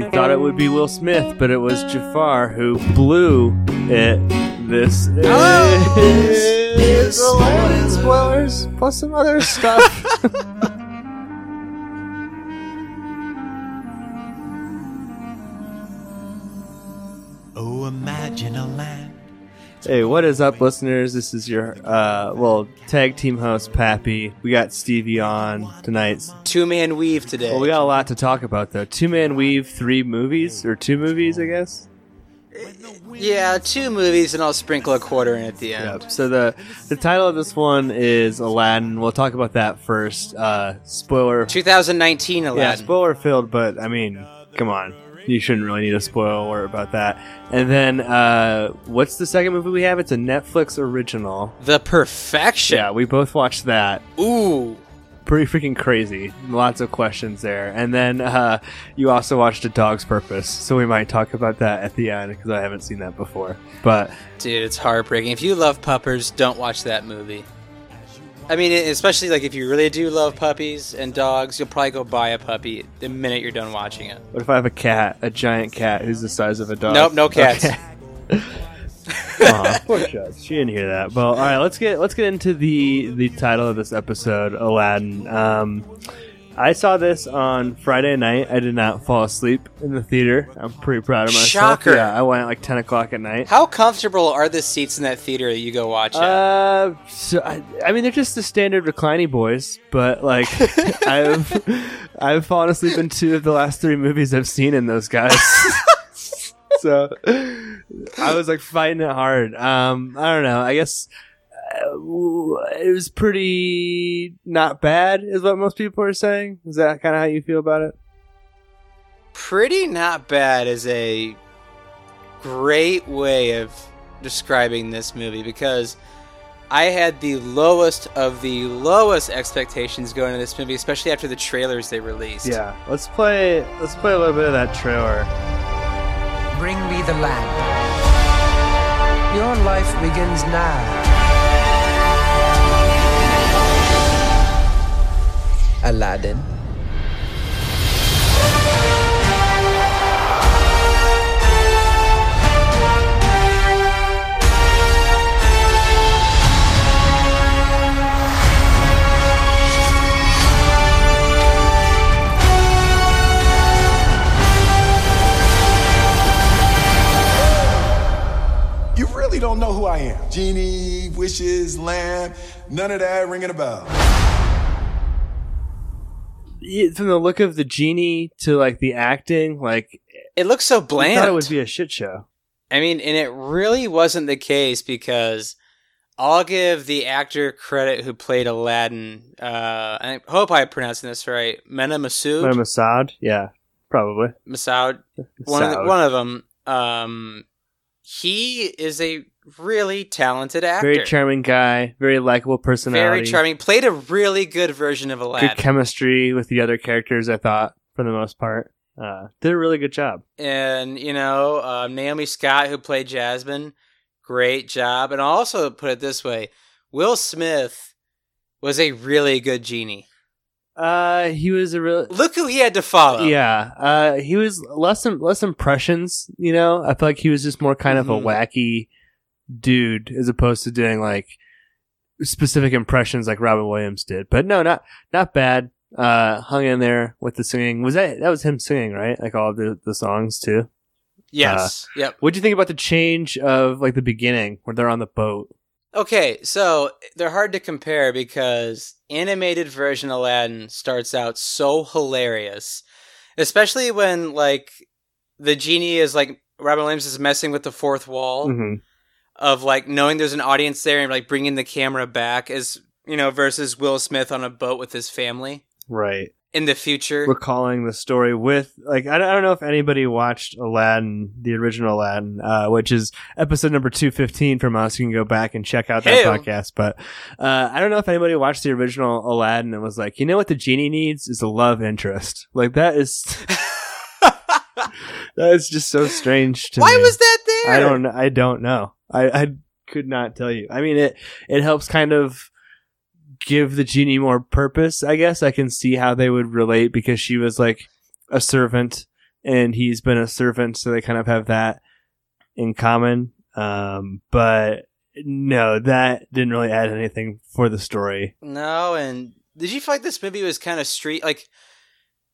We thought it would be Will Smith, but it was Jafar who blew it. This is, Oh! is Aladdin spoilers plus some other stuff. hey, what is up, listeners? This is your uh, well tag team host Pappy. We got Stevie on tonight's. Two man weave today. Well, we got a lot to talk about though. Two man weave, three movies or two movies, I guess. yeah, two movies, and I'll sprinkle a quarter in at the end. Yep. So the the title of this one is Aladdin. We'll talk about that first. Uh, spoiler. 2019 Yeah, Aladdin. spoiler filled, but I mean, come on. You shouldn't really need a spoiler about that. And then, uh, what's the second movie we have? It's a Netflix original. the Perfection. Yeah, we both watched that. Ooh. Pretty freaking crazy. Lots of questions there. And then uh, you also watched A Dog's Purpose, so we might talk about that at the end because I haven't seen that before. But Dude, it's heartbreaking. If you love puppers, don't watch that movie. I mean, especially like if you really do love puppies and dogs, you'll probably go buy a puppy the minute you're done watching it. what if I have a cat, a giant cat who's the size of a dog? Nope, no cats. Okay. Aw, poor Chubbs. She didn't hear that. Well, all right, let's get let's get into the the title of this episode, Aladdin. Um, I saw this on Friday night. I did not fall asleep in the theater. I'm pretty proud of myself. Shocker. Yeah, I went at like 10 o'clock at night. How comfortable are the seats in that theater that you go watch at? Uh, so I, I mean, they're just the standard reclining boys, but like, I've I've fallen asleep in two of the last three movies I've seen in those guys. so I was like fighting it hard. Um, I don't know. I guess Uh, it was pretty not bad, is what most people are saying. Is that kind of how you feel about it? Pretty not bad is a great way of describing this movie because I had the lowest of the lowest expectations going into this movie, especially after the trailers they released. Yeah. Let's play. Let's play a little bit of that trailer. Bring me the lamp. Your life begins now. Aladdin. You really don't know who I am. Genie, wishes, lamb, none of that ringing a bell. Yeah, From the look of the genie to like the acting, like It looks so bland. I thought it would be a shit show. I mean, and it really wasn't the case because I'll give the actor credit who played Aladdin. Uh, I hope I'm pronouncing this right. Mena Massoud. What, Mossad? Yeah, probably. Massoud. One of, the, one of them. Um, he is a really talented actor. very charming guy, very likable personality, Very charming. Played a really good version of Aladdin. good chemistry with the other characters. I thought for the most part, uh, did a really good job. and you know um, Naomi Scott, who played Jasmine, great job. And I'll also put it this way: Will Smith was a really good genie. Uh, he was a real. Look who he had to follow. Yeah, uh, he was less im- less impressions. You know, I feel like he was just more kind of a Mhm. wacky dude as opposed to doing like specific impressions like Robin Williams did. But no, not not bad. Uh, hung in there with the singing. Was that that was him singing right? Like all of the the songs too. Yes. yep. What do you think about the change of like the beginning where they're on the boat? Okay, so they're hard to compare because animated version Aladdin starts out so hilarious, especially when like the genie is like Robin Williams is messing with the fourth wall hmm of like knowing there's an audience there and like bringing the camera back as you know versus Will Smith on a boat with his family Right. in the future. recalling the story with like I don't, I don't know if anybody watched Aladdin, the original Aladdin, uh, which is episode number two fifteen from us. You can go back and check out that podcast. But uh, I don't know if anybody watched the original Aladdin and was like, you know what the genie needs is a love interest. Like that is that is just so strange to Why me. was that there? I don't know. I don't know. I, I could not tell you. I mean, it it helps kind of give the genie more purpose. I guess I can see how they would relate because she was like a servant and he's been a servant, so they kind of have that in common. Um, but no, that didn't really add anything for the story. No, and did you feel like this movie was kind of street like?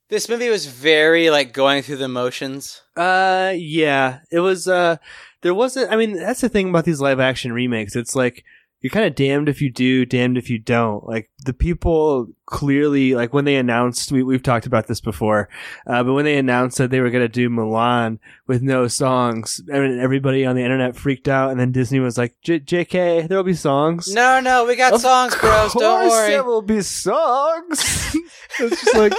This movie was very like going through the motions. Uh, yeah, it was. Uh, there wasn't. I mean, that's the thing about these live action remakes. It's like you're kind of damned if you do, damned if you don't. Like the people clearly, like when they announced, we, we've talked about this before, uh, but when they announced that they were going to do Mulan with no songs, I mean, everybody on the internet freaked out, and then Disney was like, "JK, there will be songs." No, no, we got Of songs, bros. Don't course worry. There will be songs. it's just like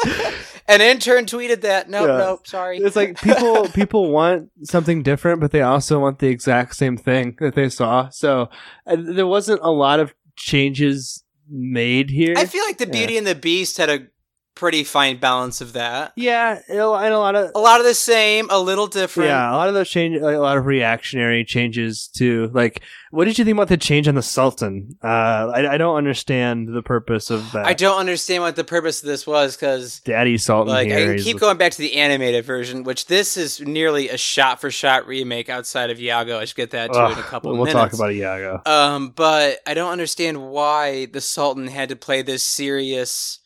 An intern tweeted that. Nope, Yeah. nope. Sorry. it's like people people want something different, but they also want the exact same thing that they saw. So uh, there wasn't a lot of changes made here. I feel like the Beauty and the Beast had a pretty fine balance of that. yeah, and a lot of A lot of the same, a little different. yeah, a lot of those change, like, a lot of reactionary changes too. Like, what did you think about the change on the Sultan? Uh, I, I don't understand the purpose of that. I don't understand what the purpose of this was because, Daddy Sultan like, here. I keep the- going back to the animated version, which this is nearly a shot-for-shot remake outside of Iago. I should get that to Ugh, in a couple we'll minutes. talk about Iago. Um, but I don't understand why the Sultan had to play this serious,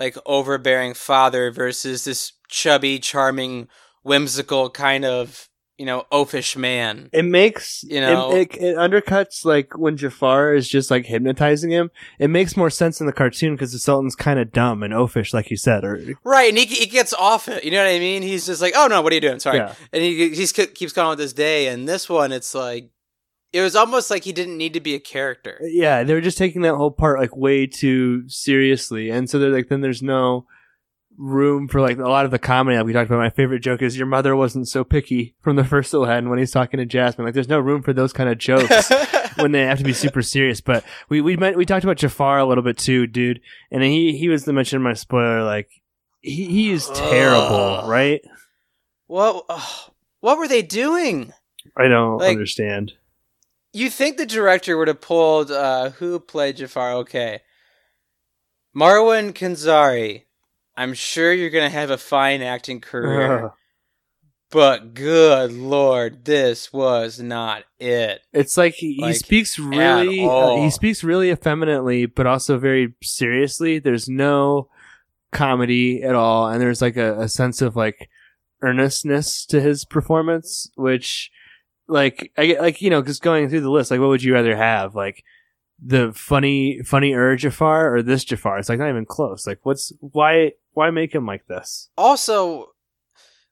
like overbearing father versus this chubby, charming, whimsical kind of you know oafish man. It makes You know- it, it, it undercuts like when Jafar is just like hypnotizing him. It makes more sense in the cartoon because the Sultan's kind of dumb and oafish, like you said. Or Right, and he, he gets off it. You know what I mean? He's just like, "Oh no, what are you doing?" Sorry, Yeah. and he he keeps going with this day. And this one, it's like it was almost like he didn't need to be a character. Uh, yeah, they were just taking that whole part like way too seriously, and so they're like, then there's no room for like a lot of the comedy that we talked about. My favorite joke is your mother wasn't so picky from the first Aladdin when he's talking to Jasmine. Like, there's no room for those kind of jokes. when they have to be super serious. But we we met, we talked about Jafar a little bit too, dude. And he he was the mention in my spoiler. Like he he is terrible, Ugh. right? what what were they doing? I don't Like- understand. You think the director would have pulled uh, who played Jafar? Okay, Marwan Kenzari. I'm sure you're gonna have a fine acting career, Ugh. but good lord, this was not it. It's like he, he speaks really uh, he speaks really effeminately, but also very seriously. There's no comedy at all, and there's like a, a sense of like earnestness to his performance, which like I get- like you know just going through the list, like what would you rather have, like the funny funny er Jafar or this Jafar? It's like not even close. Like what's why why make him like this? Also,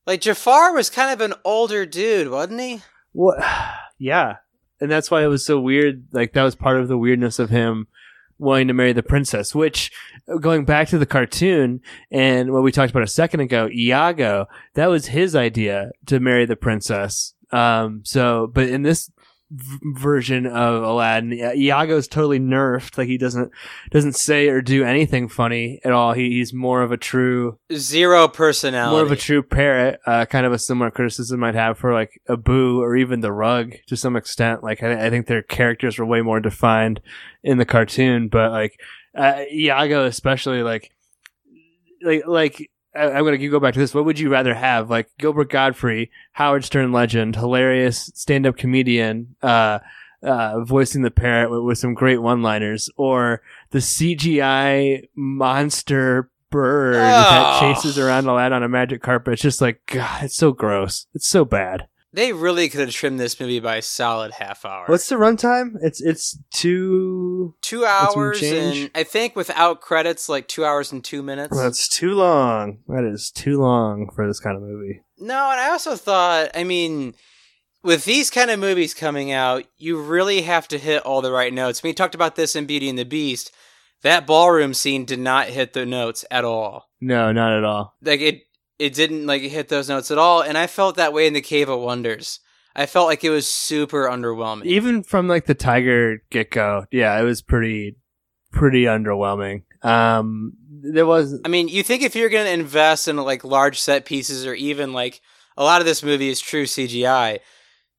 like Jafar was kind of an older dude, wasn't he? What? Yeah, and that's why it was so weird. Like that was part of the weirdness of him wanting to marry the princess. Which, going back to the cartoon and what we talked about a second ago, Iago, that was his idea to marry the princess. Um. So, but in this v- version of Aladdin, Iago's totally nerfed. Like he doesn't doesn't say or do anything funny at all. He, he's more of a true Zero personality. more of a true parrot, uh, kind of a similar criticism I'd have for like Abu or even the Rug to some extent. Like I, I think their characters were way more defined in the cartoon, but like uh, Iago especially, like like like I'm gonna go back to this. What would you rather have? Like Gilbert Gottfried, Howard Stern legend, hilarious stand-up comedian, uh, uh, voicing the parrot with, with some great one-liners, or the CGI monster bird that Oh. chases around Aladdin on a magic carpet. It's just like God, it's so gross. It's so bad. They really could have trimmed this movie by a solid half hour. What's the runtime? It's it's two. two hours and I think without credits, like two hours and two minutes. That's too long. That is too long for this kind of movie. No, and I also thought, I mean, with these kind of movies coming out, you really have to hit all the right notes. We talked about this in Beauty and the Beast. That ballroom scene did not hit the notes at all. No, not at all. Like it, it didn't like hit those notes at all. And I felt that way in the Cave of Wonders. I felt like it was super underwhelming. Even from like the Tiger get go, yeah, it was pretty pretty underwhelming. Um, there was I mean, you think if you're going to invest in like large set pieces or even like a lot of this movie is true CGI,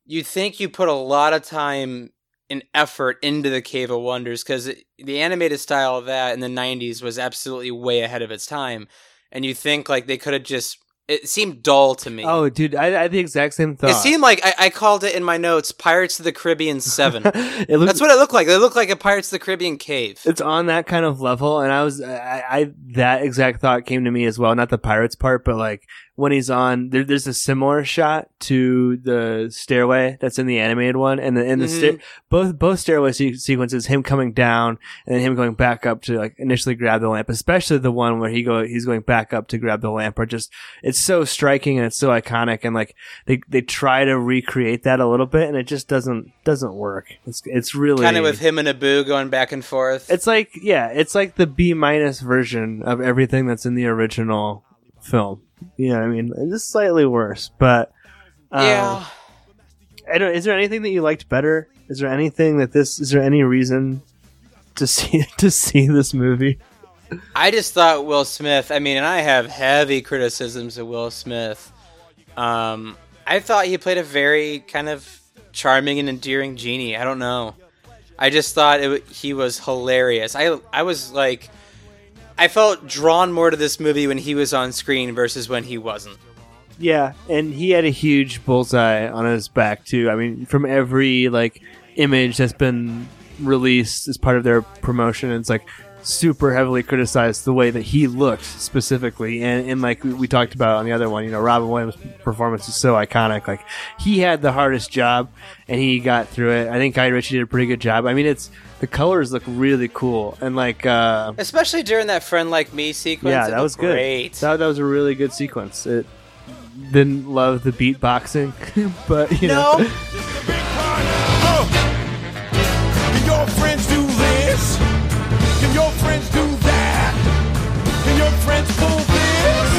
you'd think you put a lot of time and effort into the Cave of Wonders because the animated style of that in the 90s was absolutely way ahead of its time. And you think like they could have just It seemed dull to me. Oh, dude, I, I had the exact same thought. it seemed like I, I called it in my notes Pirates of the Caribbean 7. it looked, That's what it looked like. It looked like a Pirates of the Caribbean cave. it's on that kind of level, and I was, I, I that exact thought came to me as well. Not the pirates part, but like when he's on, there, there's a similar shot to the stairway that's in the animated one, and the in the sta- Mhm. both both stairway se- sequences, him coming down and then him going back up to like initially grab the lamp, especially the one where he go he's going back up to grab the lamp, are just it's so striking and it's so iconic, and like they they try to recreate that a little bit, and it just doesn't doesn't work. It's it's really Kind of with him and Abu going back and forth. it's like yeah, it's like the B minus version of everything that's in the original film. You know what I mean? It's just slightly worse, but um, yeah. I don't. Is there anything that you liked better? Is there anything that this? Is there any reason to see to see this movie? I just thought Will Smith. I mean, and I have heavy criticisms of Will Smith. Um, I thought he played a very kind of charming and endearing genie. I don't know. I just thought it, he was hilarious. I I was like, I felt drawn more to this movie when he was on screen versus when he wasn't. Yeah, and he had a huge bullseye on his back too. I mean, from every like image that's been released as part of their promotion, it's like super heavily criticized the way that he looked specifically, and, and like we, we talked about on the other one, you know, Robin Williams' performance is so iconic. Like he had the hardest job, and he got through it. I think Guy Ritchie did a pretty good job. I mean, it's the colors look really cool, and like. uh Especially during that friend like me sequence. yeah, that was good. Great. That, that was a really good sequence. It didn't love the beatboxing, but you know, no, Can friends pull this?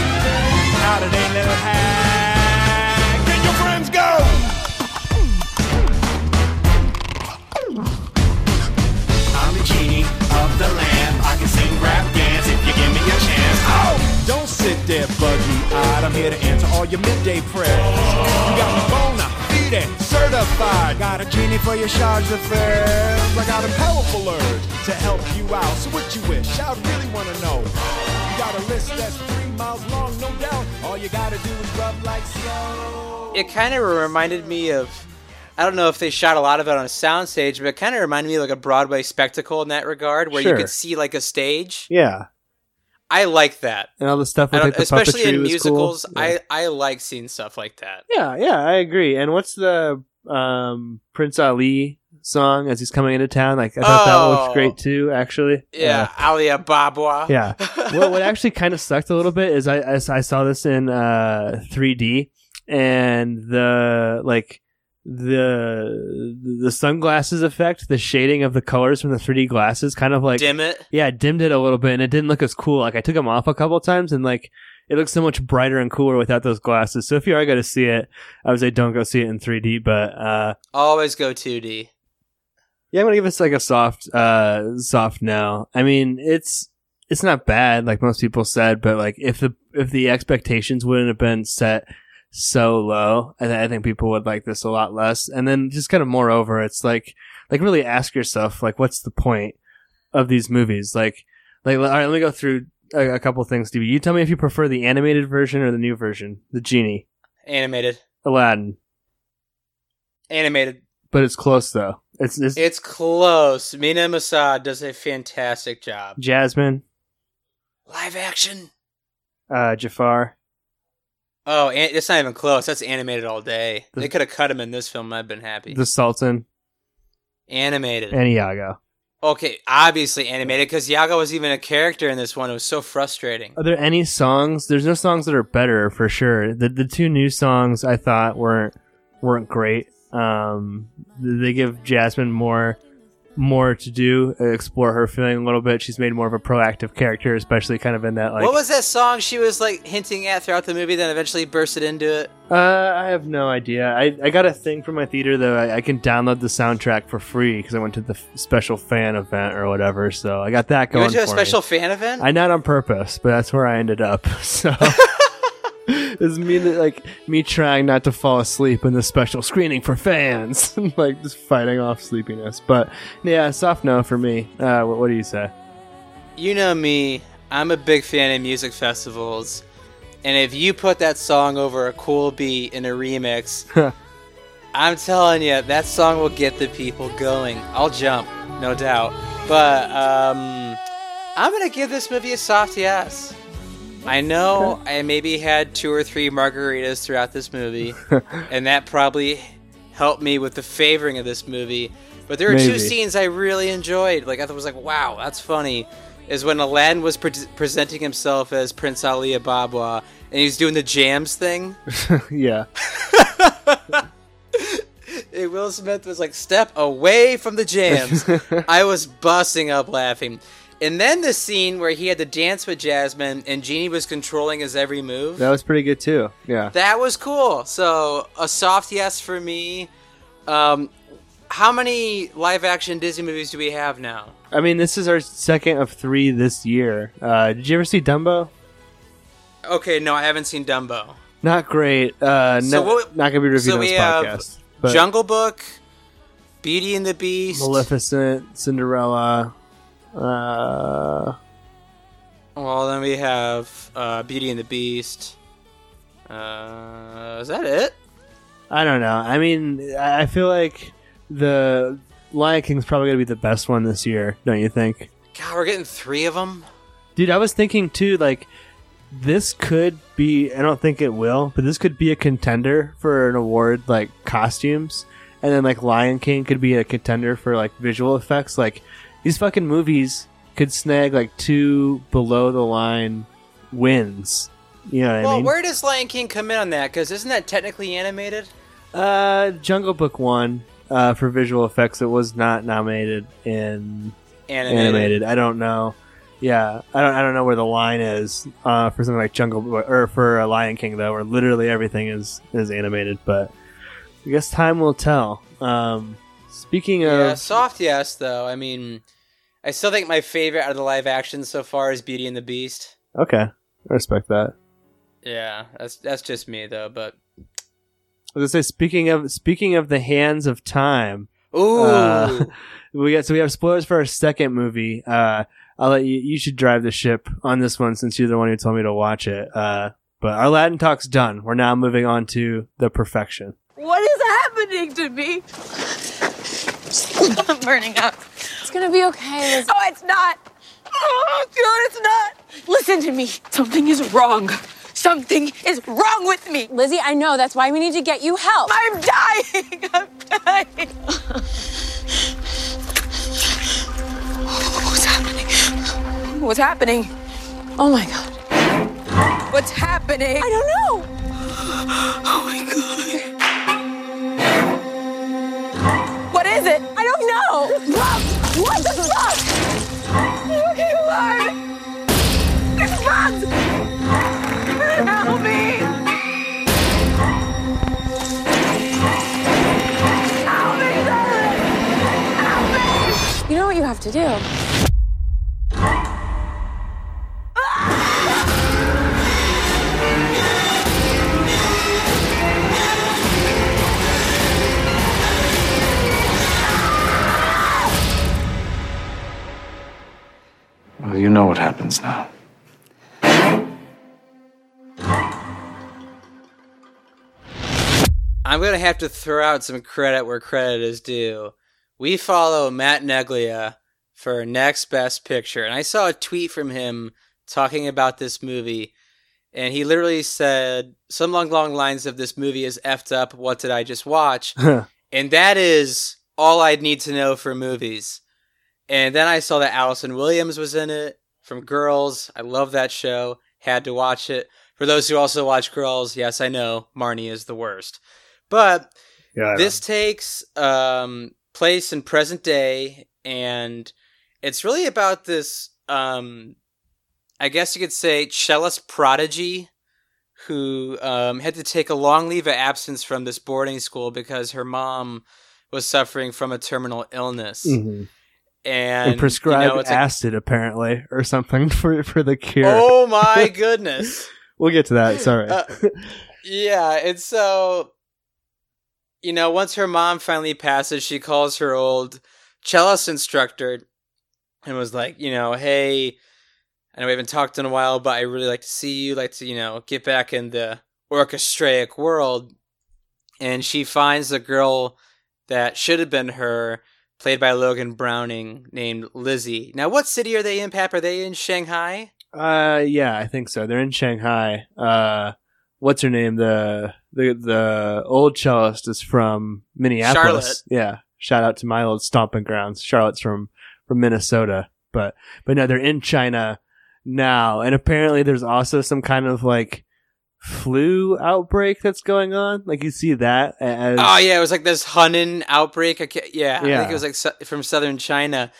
Out of their little hat. Can your friends go? I'm the genie of the lamp. I can sing, rap, dance if you give me a chance. Oh! Don't sit there buggy-eyed. I'm here to answer all your midday prayers. You got me bona fide, certified. Got a genie for your charge d'affaires. I got a powerful urge to help you out. So what you wish? I really wanna know. You got a list that's three miles long, no doubt. All you gotta do is rub like slow. it kind of reminded me of. I don't know if they shot a lot of it on a soundstage, but it kind of reminded me of like a Broadway spectacle in that regard, where Sure. you could see like a stage. yeah, I like that. and all the stuff with like, the especially puppetry in musicals, cool. Yeah. I I like seeing stuff like that. yeah, yeah, I agree. And what's the um, Prince Ali song as he's coming into town? Like I thought that Oh. looked great too. Actually, Yeah, Ali Ababwa. yeah. what what actually kind of sucked a little bit is I I, I saw this in uh 3D and the like the the sunglasses effect, the shading of the colors from the 3D glasses, kind of like Dim it. yeah, dimmed it a little bit, and it didn't look as cool. Like I took them off a couple times, and like it looks so much brighter and cooler without those glasses. So if you are going to see it, I would say don't go see it in 3D. But uh, Always go 2D. Yeah, I'm gonna give this like a soft, uh, soft no. I mean, it's it's not bad, like most people said, but like if the if the expectations wouldn't have been set so low, I, th- I think people would like this a lot less. And then just kind of moreover, it's like like really ask yourself like, what's the point of these movies? Like, like all right, let me go through a, a couple things, Stevie. You tell me if you prefer the animated version or the new version, the genie, Animated. Aladdin. Animated. But it's close though. It's, it's It's close. Mena Massoud does a fantastic job. Jasmine, Live action. uh, Jafar. Oh, and it's not even close. That's animated all day. The- They could have cut him in this film. I'd been happy. the Sultan, animated. and Iago. Okay, obviously animated because Iago was even a character in this one. It was so frustrating. Are there any songs? There's no songs that are better for sure. The the two new songs I thought weren't weren't great. Um, they give Jasmine more more to do, explore her feeling a little bit. She's made more of a proactive character, especially kind of in that like. what was that song she was like hinting at throughout the movie? Then eventually bursted into it. uh, I have no idea. I, I got a thing from my theater though. I, I can download the soundtrack for free because I went to the f- special fan event or whatever. So I got that You going. went to a for me. special fan event. I not on purpose, but that's where I ended up. So it's me like me trying not to fall asleep in the special screening for fans, like just fighting off sleepiness. But yeah, soft no for me. Uh, what, what do you say? you know me. I'm a big fan of music festivals, And if you put that song over a cool beat in a remix, I'm telling you, that song will get the people going. I'll jump, no doubt. But um, I'm gonna give this movie a soft yes. I know I maybe had two or three margaritas throughout this movie, and that probably helped me with the favoring of this movie. But there are two scenes I really enjoyed. Like I was like, wow, that's funny. Is when Aladdin was pre- presenting himself as Prince Ali Ababwa, and he's doing the jams thing. yeah. And Will Smith was like, "Step away from the jams." I was busting up laughing. And then the scene where he had to dance with Jasmine and Genie was controlling his every move. That was pretty good too. Yeah. That was cool. So a soft yes for me. Um, how many live action Disney movies do we have now? I mean, this is our second of three this year. Uh, did you ever see Dumbo? Okay, no, I haven't seen Dumbo. Not great. Uh, So no, what- not gonna be reviewed so on this podcast. Jungle Book, Beauty and the Beast. Maleficent, Cinderella. Uh, Well, then we have uh, Beauty and the Beast. Uh, is that it? I don't know. I mean, I I feel like the Lion King's probably gonna be the best one this year. Don't you think? God, we're getting three of them. Dude, I was thinking too, like, this could be, I don't think it will, but this could be a contender for an award like costumes. And then, like, Lion King could be a contender for, like, visual effects. Like, these fucking movies could snag, like, two below the line wins. You know what Well, I mean? where does Lion King come in on that? Because isn't that technically animated? Uh, Jungle Book won uh, for visual effects. It was not nominated in Animated. animated. I don't know. Yeah, I don't. I don't know where the line is uh, for something like Jungle Book or for uh, Lion King though, where literally everything is is animated. But I guess time will tell. Um, speaking of, Yeah, soft yes, though. I mean, I still think my favorite out of the live action so far is Beauty and the Beast. okay, I respect that. Yeah, that's that's just me though. But I was gonna say, speaking of speaking of the hands of time, ooh, Uh, we got so we have spoilers for our second movie. Uh, I'll let you. You should drive the ship on this one since you're the one who told me to watch it. Uh, but our Latin talk's done. We're now moving on to the perfection. What is happening to me? I'm burning up. It's gonna be okay. Liz. Oh, it's not. Oh, God, it's not. Listen to me. Something is wrong. Something is wrong with me. Lizzie, I know. That's why we need to get you help. I'm dying. I'm dying. What's happening? What's happening? Oh my god. What's happening? I don't know. Oh my god. What is it? I don't know. What the fuck? Okay, Lord. It's bugs. Help me. Help me. Help me. You know what you have to do. Know what happens now. I'm gonna have to throw out some credit where credit is due. We follow Matt Neglia for next best picture, and I saw a tweet from him talking about this movie, and he literally said some long, long lines of this movie is effed up. What did I just watch? and that is all I'd need to know for movies. And then I saw that Allison Williams was in it from Girls. I love that show. Had to watch it. For those who also watch Girls, yes, I know Marnie is the worst. But Yeah, this takes um, place in present day, and it's really about this. Um, I guess you could say cellist prodigy who um, had to take a long leave of absence from this boarding school because her mom was suffering from a terminal illness. Mhm. And, and prescribed you know, like, acid apparently or something for for the cure. oh my goodness. We'll get to that. Sorry. Uh, yeah, and so you know, once her mom finally passes, she calls her old cellist instructor and was like, you know, hey, I know we haven't talked in a while, but I really like to see you, like to, you know, get back in the orchestraic world. And she finds the girl that should have been her, played by Logan Browning, named Lizzie. Now, what city are they in, Pap? Are they in Shanghai? Uh, yeah, I think so. They're in Shanghai. Uh, what's her name? The the the old cellist is from Minneapolis. Charlotte. Yeah. Shout out to my old stomping grounds. Charlotte's from from Minnesota, but but no, they're in China now, and apparently there's also some kind of like flu outbreak that's going on. Like you see that as Oh yeah, it was like this Hunan outbreak. I ca- yeah, I think it was like su- from southern China,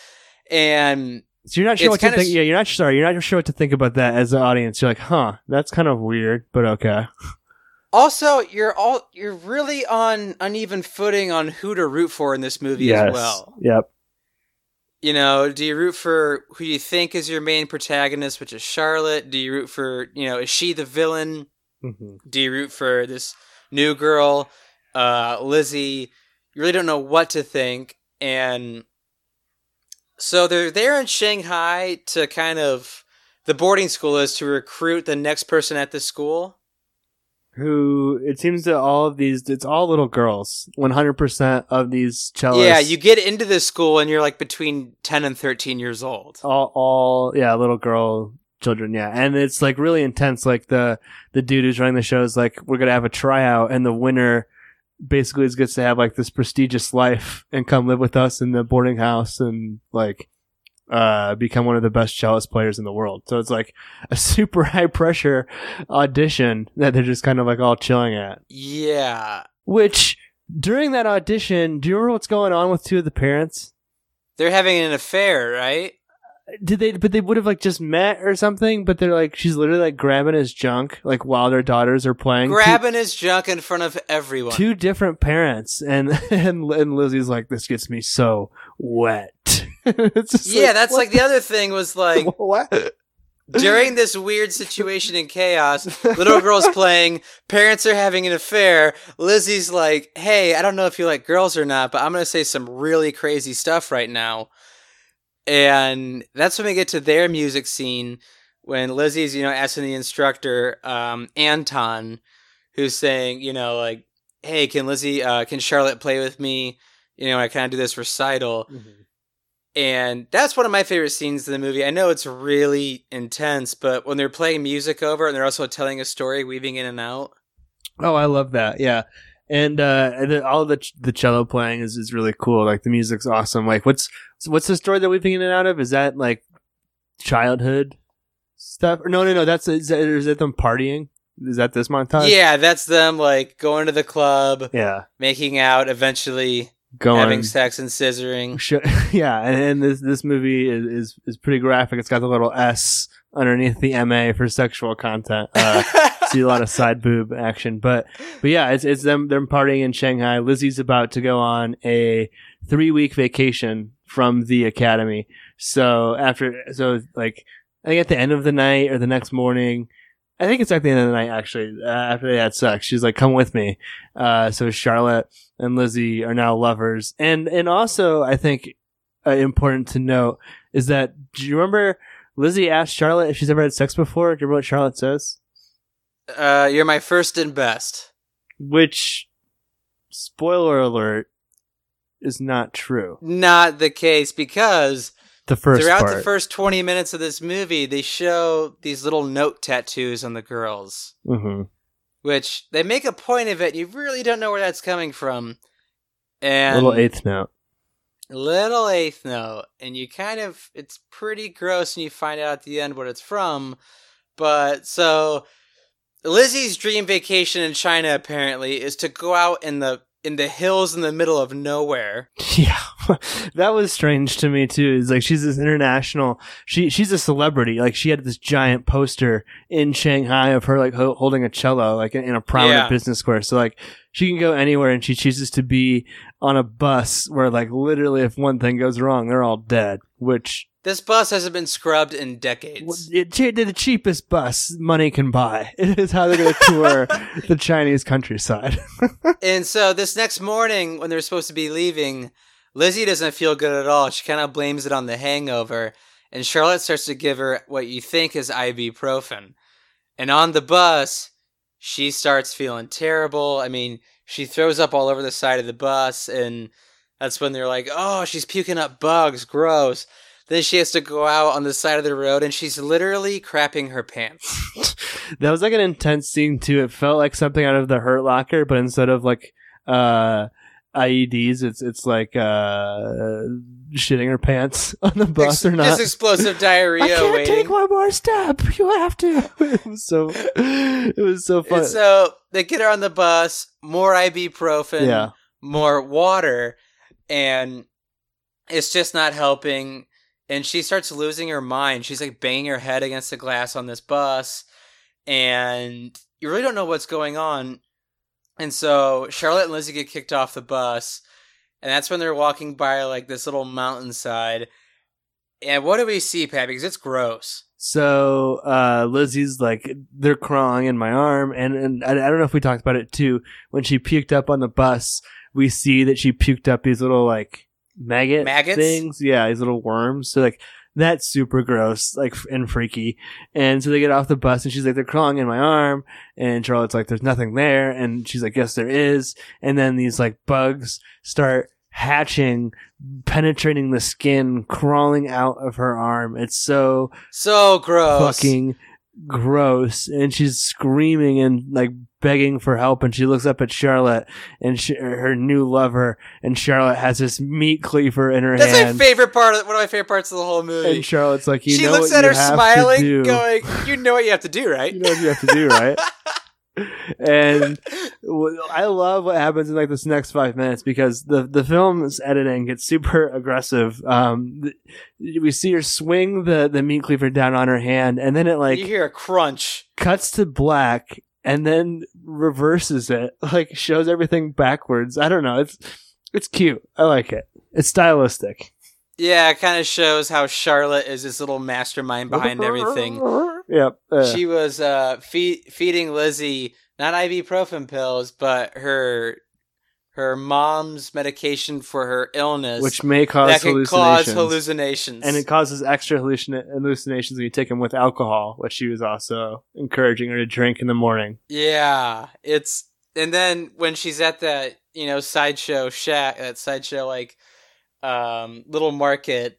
and So you're not sure what to think. s- Yeah, you're not sorry. You're not sure what to think about that as an audience. You're like, huh, that's kind of weird, but okay. also you're all you're really on uneven footing on who to root for in this movie as well. Yep. You know, do you root for who you think is your main protagonist, which is Charlotte? Do you root for you know is she the villain? Hmm Do you root for this new girl, uh, Lizzie? You really don't know what to think, and so they're there in Shanghai to kind of the boarding school is to recruit the next person at the school. Who it seems that all of these, it's all little girls. One hundred percent of these cellists. Yeah, you get into this school and you're like between ten and thirteen years old. all, all, yeah, little girl children. Yeah, and it's like really intense. Like the the dude who's running the show is like, we're gonna have a tryout, and the winner basically is gets to have like this prestigious life and come live with us in the boarding house and like uh become one of the best cellist players in the world. So it's like a super high pressure audition that they're just kind of like all chilling at. Yeah, Which during that audition, do you remember what's going on with two of the parents? they're having an affair, right? Did they? But they would have like just met or something. But they're like, she's literally like grabbing his junk, like while their daughters are playing. Two- Grabbing his junk in front of everyone. two different parents, and and and Lizzie's like, this gets me so wet. It's just yeah, that's like the other thing was like what? during this weird situation in chaos, little girl's playing, parents are having an affair. Lizzie's like, hey, I don't know if you like girls or not, but I'm going to say some really crazy stuff right now. And that's when we get to their music scene when Lizzie's, you know, asking the instructor, um, Anton, who's saying, you know, like, hey, can Lizzie, uh, can Charlotte play with me? You know, I kind of do this recital. And that's one of my favorite scenes in the movie. I know it's really intense, but when they're playing music over and they're also telling a story, weaving in and out. Oh, I love that. Yeah. And uh then all the ch- the cello playing is, is really cool. Like the music's awesome. Like what's what's the story that we've been in and out of? Is that like childhood stuff? No, no, no. That's is that, is that them partying? Is that this montage? yeah, that's them like going to the club, Yeah. making out, eventually Going. having sex and scissoring. Sh- yeah, and, and this this movie is, is is pretty graphic. It's got the little S underneath the MA for sexual content. Uh, see a lot of side boob action, but but yeah, it's it's them them partying in Shanghai. Lizzie's about to go on a three week vacation from the academy. So after so like I think at the end of the night or the next morning. I think it's at the end of the night, actually. Uh, after they had sex, she's like, "Come with me." Uh, so Charlotte and Lizzie are now lovers, and and also I think uh, important to note is that do you remember Lizzie asked Charlotte if she's ever had sex before? Do you remember what Charlotte says? Uh, you're my first and best. Which, spoiler alert, is not true. Not the case because The first throughout part. the first 20 minutes of this movie, they show these little note tattoos on the girls. hmm which they make a point of it. You really don't know where that's coming from. And Little eighth note. little eighth note, and you kind of it's pretty gross, and you find out at the end what it's from. But so Lizzie's dream vacation in China apparently is to go out in the in the hills in the middle of nowhere. Yeah, that was strange to me too. Is like she's this international. She she's a celebrity. Like she had this giant poster in Shanghai of her like ho- holding a cello, like in, in a prominent Yeah. business square. So like she can go anywhere, and she chooses to be on a bus where like literally, if one thing goes wrong, they're all dead. Which This bus hasn't been scrubbed in decades. it, the cheapest bus money can buy. It is how they're going to tour the Chinese countryside. And so this next morning, when they're supposed to be leaving, Lizzie doesn't feel good at all. She kind of blames it on the hangover. and Charlotte starts to give her what you think is ibuprofen. And on the bus, she starts feeling terrible. I mean, she throws up all over the side of the bus, and that's when they're like, "Oh, she's puking up bugs, gross." Then she has to go out on the side of the road, and she's literally crapping her pants. That was like an intense scene too. It felt like something out of the Hurt Locker, but instead of like uh IEDs, it's it's like uh shitting her pants on the bus Ex- or not. Just explosive diarrhea I can't waiting. take one more step. You have to. It was so. It was so fun. And so they get her on the bus, more ibuprofen, Yeah. more water, and it's just not helping. And she starts losing her mind. She's like banging her head against the glass on this bus, and you really don't know what's going on. And so Charlotte and Lizzie get kicked off the bus, and that's when they're walking by like this little mountainside. And what do we see, Pat? Because it's gross. So uh, Lizzie's like they're crawling in my arm, and and I, I don't know if we talked about it too. When she puked up on the bus, we see that she puked up these little like maggot Maggots? things. Yeah, these little worms. So like that's super gross, like and freaky. And so they get off the bus, and she's like, they're crawling in my arm, and Charlotte's like, there's nothing there, and she's like, yes, there is. And then these like bugs start hatching, penetrating the skin, crawling out of her arm. It's so So gross. fucking gross and she's screaming and like begging for help and she looks up at charlotte and sh- her new lover and charlotte has this meat cleaver in her That's hand That's my favorite part. Of, one of my favorite parts of the whole movie. and charlotte's like you she looks at her smiling, going, "You know what you have to do, right?" you know what you have to do right and I love what happens in like this next five minutes because the the film's editing gets super aggressive. Um, we see her swing the the meat cleaver down on her hand, and then it like you hear a crunch. cuts to black and then reverses it like shows everything backwards i don't know it's it's cute i like it it's stylistic Yeah, it kind of shows how Charlotte is this little mastermind behind everything. yep uh, She was uh, feed, feeding Lizzie not ibuprofen pills, but her her mom's medication for her illness, which may cause that can hallucinations cause hallucinations. and it causes extra hallucina- hallucinations when you take them with alcohol which she was also encouraging her to drink in the morning. Yeah, it's and then when she's at that you know sideshow shack, that sideshow like um little market,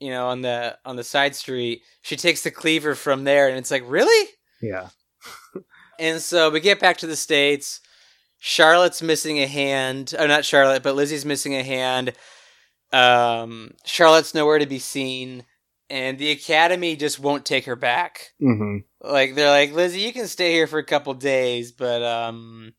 you know on the on the side street, she takes the cleaver from there, and it's like really. yeah And so we get back to the states. Charlotte's missing a hand. Oh, not Charlotte, but Lizzie's missing a hand. Um, Charlotte's nowhere to be seen, and the academy just won't take her back mm-hmm. like they're like Lizzie, you can stay here for a couple days, but um,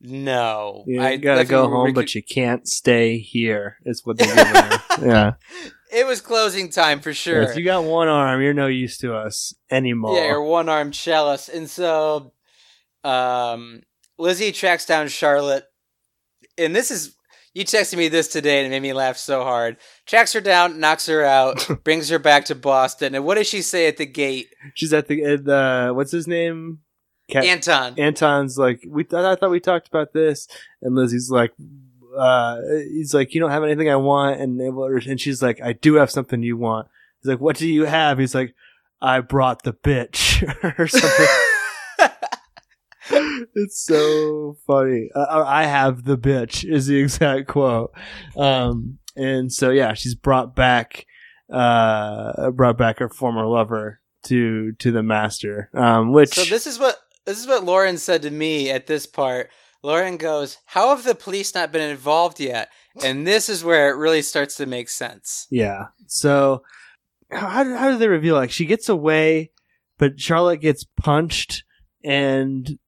no, you I gotta go home but you can't stay here is what they're giving her yeah it was closing time for sure. if you got one arm you're no use to us anymore yeah, your one armed cellist, and so um, Lizzie tracks down Charlotte, and this is you texted me this today and it made me laugh so hard. Tracks her down, knocks her out, brings her back to Boston, and what does she say at the gate? She's at the at the what's his name? Cat- Anton. Anton's like we. Th- I thought we talked about this, and Lizzie's like, uh, he's like, you don't have anything I want, and and she's like, I do have something you want. He's like, what do you have? He's like, I brought the bitch or something. it's so funny. Uh, I have the bitch is the exact quote. Um, and so yeah, she's brought back, uh, brought back her former lover to to the master. Um, which So this is what this is what Lauren said to me at this part. Lauren goes, "How have the police not been involved yet?" And this is where it really starts to make sense. Yeah. So how do, how do they reveal like she gets away, but Charlotte gets punched and th-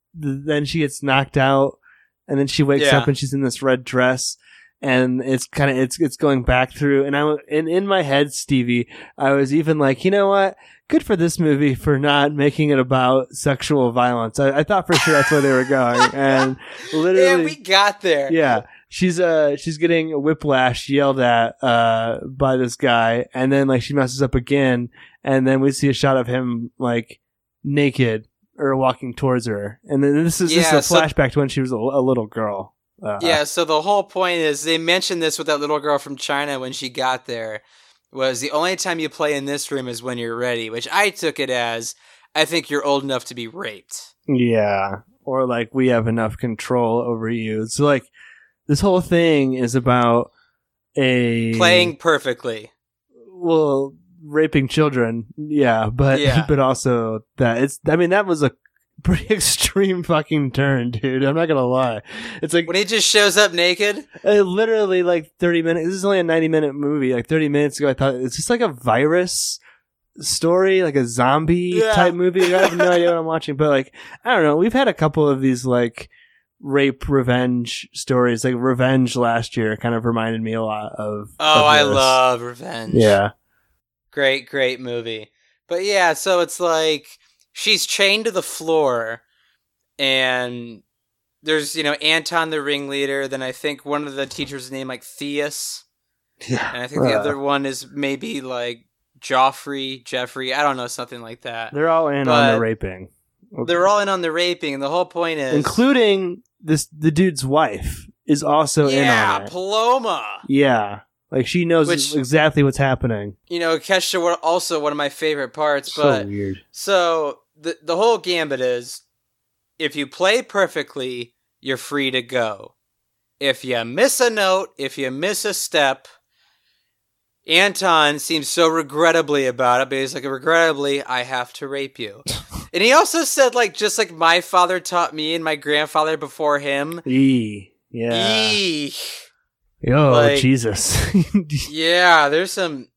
then she gets knocked out and then she wakes Yeah. up and she's in this red dress and it's kind of it's it's going back through and I and in my head Stevie I was even like you know what? Good for this movie for not making it about sexual violence. I, I thought for sure that's where they were going and literally Yeah, we got there. yeah she's uh she's getting a whiplash yelled at uh by this guy and then like she messes up again and then we see a shot of him like naked or walking towards her and then this is Yeah, just a so- flashback to when she was a, a little girl uh, Yeah, so the whole point is they mentioned this with that little girl from China when she got there. was the only time you play in this room is when you're ready, which I took it as I think you're old enough to be raped. Yeah. Or like we have enough control over you. So like this whole thing is about a Playing perfectly. well raping children. Yeah, but Yeah. but also that it's I mean that was a pretty extreme fucking turn, dude. I'm not to lie. It's like When he just shows up naked, uh, literally like 30 minutes. This is only a 90 minute movie. Like 30 minutes ago I thought it's just like a virus story, like a zombie Yeah. type movie. I have no idea what I'm watching, but like I don't know. We've had a couple of these like rape revenge stories. Like Revenge last year kind of reminded me a lot of. oh, of I love Revenge. Yeah. Great, great movie. But yeah, so it's like she's chained to the floor, and there's you know Anton the ringleader. Then I think one of the teachers named like Theus, Yeah. and I think the Uh, other one is maybe like Joffrey, Jeffrey. I don't know, something like that. They're all in on the raping, They're all in on the raping, and the whole point is including this. The dude's wife is also in yeah, on it. Paloma. yeah, like she knows Which- exactly what's happening. You know, Kesha were also one of my favorite parts, so but weird. So the the whole gambit is if you play perfectly, you're free to go. If you miss a note, if you miss a step, Anton seems so regrettably about it, but he's like, regrettably, I have to rape you. and he also said, like, just like my father taught me and my grandfather before him. E. Yeah. Eek. Yo, Like- Jesus. Yeah, there's some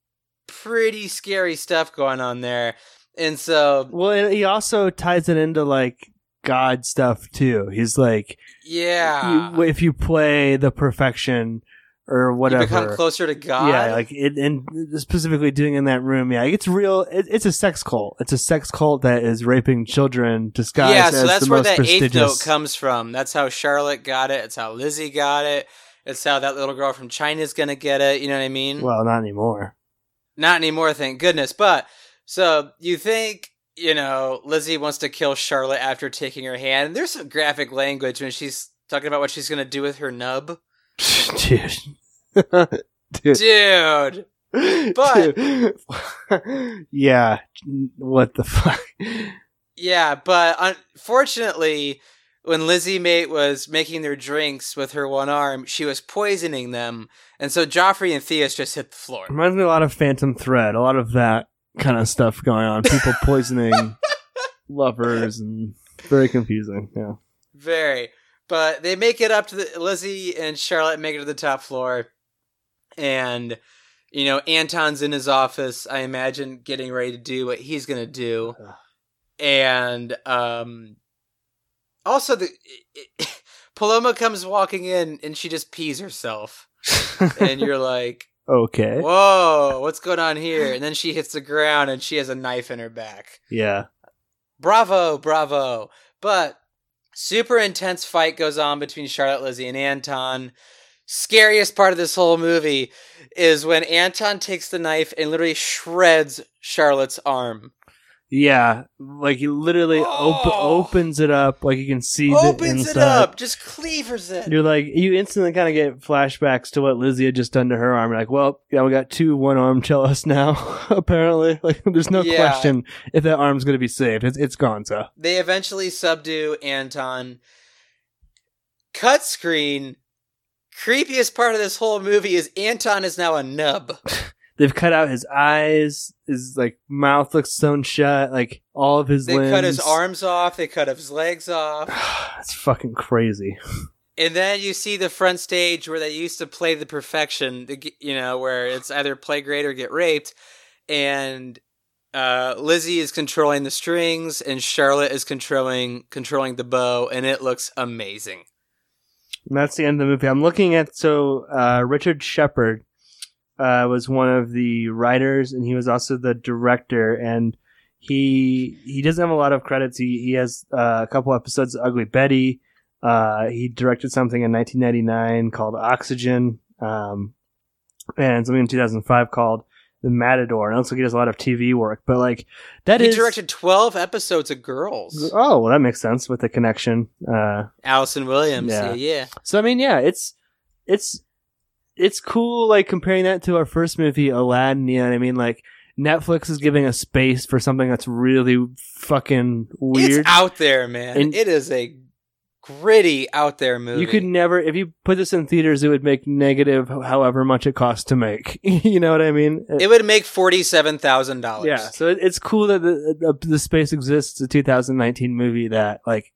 pretty scary stuff going on there. And so, well, he also ties it into like God stuff too. He's like, yeah. you, if you play the perfection or You whatever, become closer to God. Yeah, like it, and specifically doing in that room. Yeah, it's real. It, it's a sex cult. It's a sex cult that is raping children disguised yeah, as so that's the where most that prestigious. eighth note comes from. That's how Charlotte got it. It's how Lizzie got it. It's how that little girl from China's gonna get it. You know what I mean? Well, not anymore. Not anymore, thank goodness. But so you think you know Lizzie wants to kill Charlotte after taking her hand? And there's some graphic language when she's talking about what she's gonna do with her nub, Dude. Dude. dude. But- yeah, what the fuck? Yeah, but unfortunately, when Lizzie mate was making their drinks with her one arm, she was poisoning them, and so Joffrey and Theus just hit the floor. Reminds me a lot of Phantom Thread. A lot of that kind of stuff going on. People poisoning lovers and very confusing. Yeah. Very. But they make it up to the Lizzie and Charlotte make it to the top floor. And you know, Anton's in his office, I imagine getting ready to do what he's going to do. And um also the Paloma comes walking in and she just pees herself. and you're like, okay. "Whoa, what's going on here?" And then she hits the ground and she has a knife in her back. Yeah. Bravo, bravo. But super intense fight goes on between Charlotte, Lizzie, and Anton. Scariest part of this whole movie is when Anton takes the knife and literally shreds Charlotte's arm. Yeah, like he literally op- Oh. opens it up, like you can see the Opens inside. it up, just cleavers it. You're like, you instantly kind of get flashbacks to what Lizzie had just done to her arm. You're like, well, yeah, we got two one arm cellists now. apparently, like, there's no Yeah. question if that arm's gonna be saved. It's it's gone. So They eventually subdue Anton. Cut screen. Creepiest part of this whole movie is Anton is now a nub. they've cut out his eyes. His like mouth looks sewn shut. Like all of his They limbs. cut his arms off. They cut his legs off. it's fucking crazy. And then you see the front stage where they used to play the perfection, you know, where it's either play great or get raped. And uh, Lizzie is controlling the strings, and Charlotte is controlling controlling the bow, and it looks amazing. And that's the end of the movie. I'm looking at so uh, Richard Shepard uh, was one of the writers, and he was also the director. And he he doesn't have a lot of credits. He he has uh, a couple episodes of Ugly Betty. Uh, he directed something in 1999 called Oxygen, um, and something in 2005 called The Matador. And it looks like he does a lot of TV work. But like that he is directed twelve episodes of Girls. Oh well, that makes sense with the connection. Uh, Allison Williams, Yeah. yeah, yeah. So I mean, yeah, it's it's it's cool like comparing that to our first movie Aladdin. You know what I mean? Like Netflix is giving us space for something that's really fucking weird. It's out there, man. And- it is a gritty out there movie. You could never, if you put this in theaters, it would make negative however much it costs to make. you know what I mean? It would make forty-seven thousand dollars. yeah. So it, it's cool that the, the the space exists. A 2019 movie that like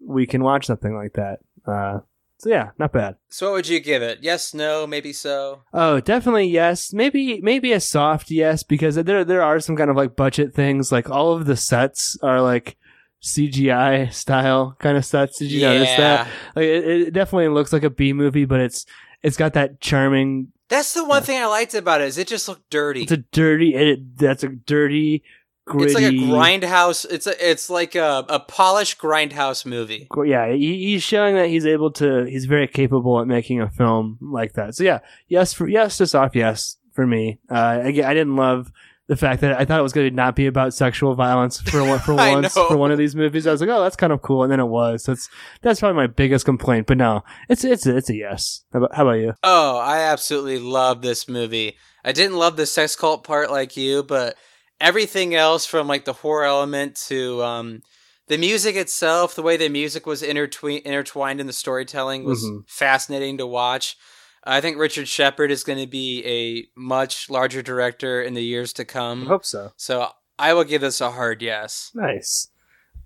we can watch something like that. Uh, so yeah, not bad. So what would you give it? Yes, no, maybe so. Oh, definitely yes. Maybe maybe a soft yes because there there are some kind of like budget things. Like all of the sets are like CGI style kind of sets. Did you notice that? Like it, it definitely looks like a B movie, but it's it's got that charming. That's the one thing I liked about it is it just looked dirty. It's a dirty. It, that's a dirty, gritty. It's like a grindhouse. It's a, it's like a, a polished grindhouse movie. Yeah, he, he's showing that he's able to. He's very capable at making a film like that. So yeah, yes for yes to soft yes for me. Uh, again, I didn't love the fact that I thought it was going to not be about sexual violence for one for once know. for one of these movies. I was like, oh, that's kind of cool, and then it was. So that's probably my biggest complaint. But no, it's it's a, it's a yes. How about, how about you? Oh, I absolutely love this movie. I didn't love the sex cult part like you, but everything else from like the horror element to um, the music itself, the way the music was intertwined intertwined in the storytelling was Mhm. fascinating to watch. I think Richard Shepard is going to be a much larger director in the years to come. I hope so. So I will give this a hard yes. Nice.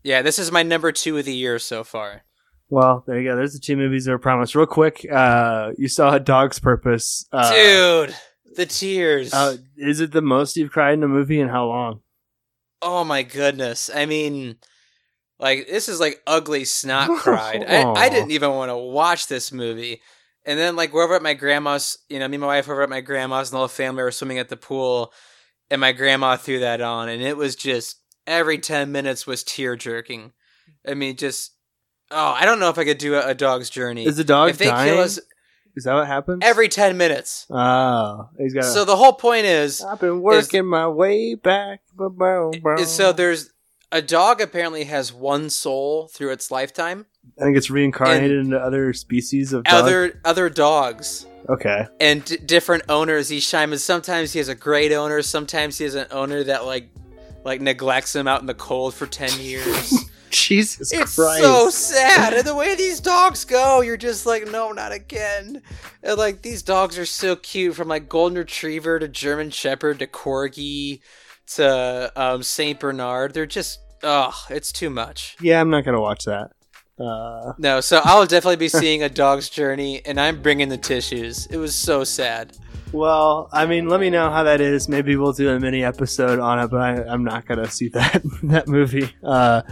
Yeah, this is my number two of the year so far. Well, there you go. There's the two movies that were promised. Real quick, uh, you saw A Dog's Purpose. Uh, Dude, the tears. Uh, is it the most you've cried in a movie and how long? Oh my goodness. I mean, like, this is like ugly snot cried. I, I didn't even want to watch this movie. And then, like, we're over at my grandma's, you know, me and my wife were over at my grandma's, and the whole family were swimming at the pool. And my grandma threw that on, and it was just every 10 minutes was tear jerking. I mean, just, oh, I don't know if I could do a, a dog's journey. Is the dog if they dying? kill us Is that what happens? every 10 minutes. Oh, he's got. So the whole point is, I've been working my way back. Is so there's a dog apparently has one soul through its lifetime. I think it's reincarnated into other species of dog. other other dogs Okay. and d- different owners each time and sometimes he has a great owner sometimes he has an owner that like like neglects him out in the cold for 10 years Jesus Christ. it's Christ. so sad and the way these dogs go you're just like no not again and like these dogs are so cute from like golden retriever to german shepherd to corgi to um, saint bernard they're just oh it's too much yeah, I'm not gonna watch that. Uh, No, so I'll definitely be seeing a dog's journey, and I'm bringing the tissues. It was so sad. well, I mean, let me know how that is. Maybe we'll do a mini episode on it, but I, I'm not gonna see that that movie. Uh,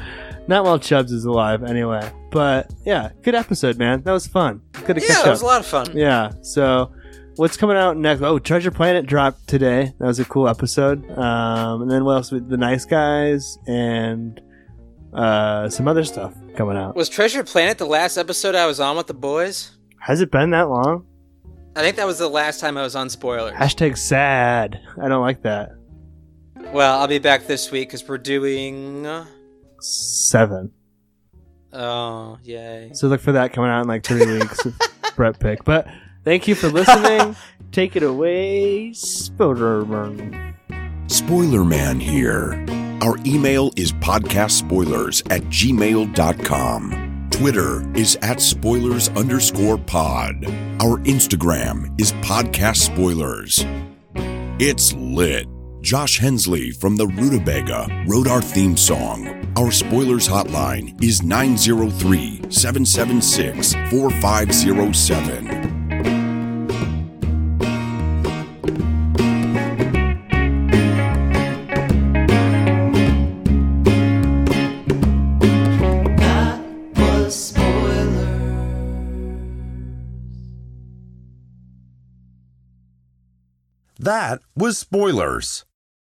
not while Chubbs is alive, anyway. But yeah, good episode, man. That was fun. Good to Yeah, catch it was a lot of fun. Yeah. So, what's coming out next? Oh, Treasure Planet dropped today. That was a cool episode. Um, and then what else? The Nice Guys and uh, some other stuff coming out. Was Treasure Planet the last episode I was on with the boys? Has it been that long? I think that was the last time I was on spoilers. Hashtag sad. I don't like that. Well, I'll be back this week because we're doing. Seven. Oh, yay. So look for that coming out in like three weeks. with Brett pick. But thank you for listening. Take it away, Spoderman. Spoiler Man here. Our email is podcastspoilers at gmail.com. Twitter is at spoilers underscore pod. Our Instagram is podcast spoilers. It's lit. Josh Hensley from the Rutabaga wrote our theme song. Our spoilers hotline is 903 776 4507. That was Spoilers,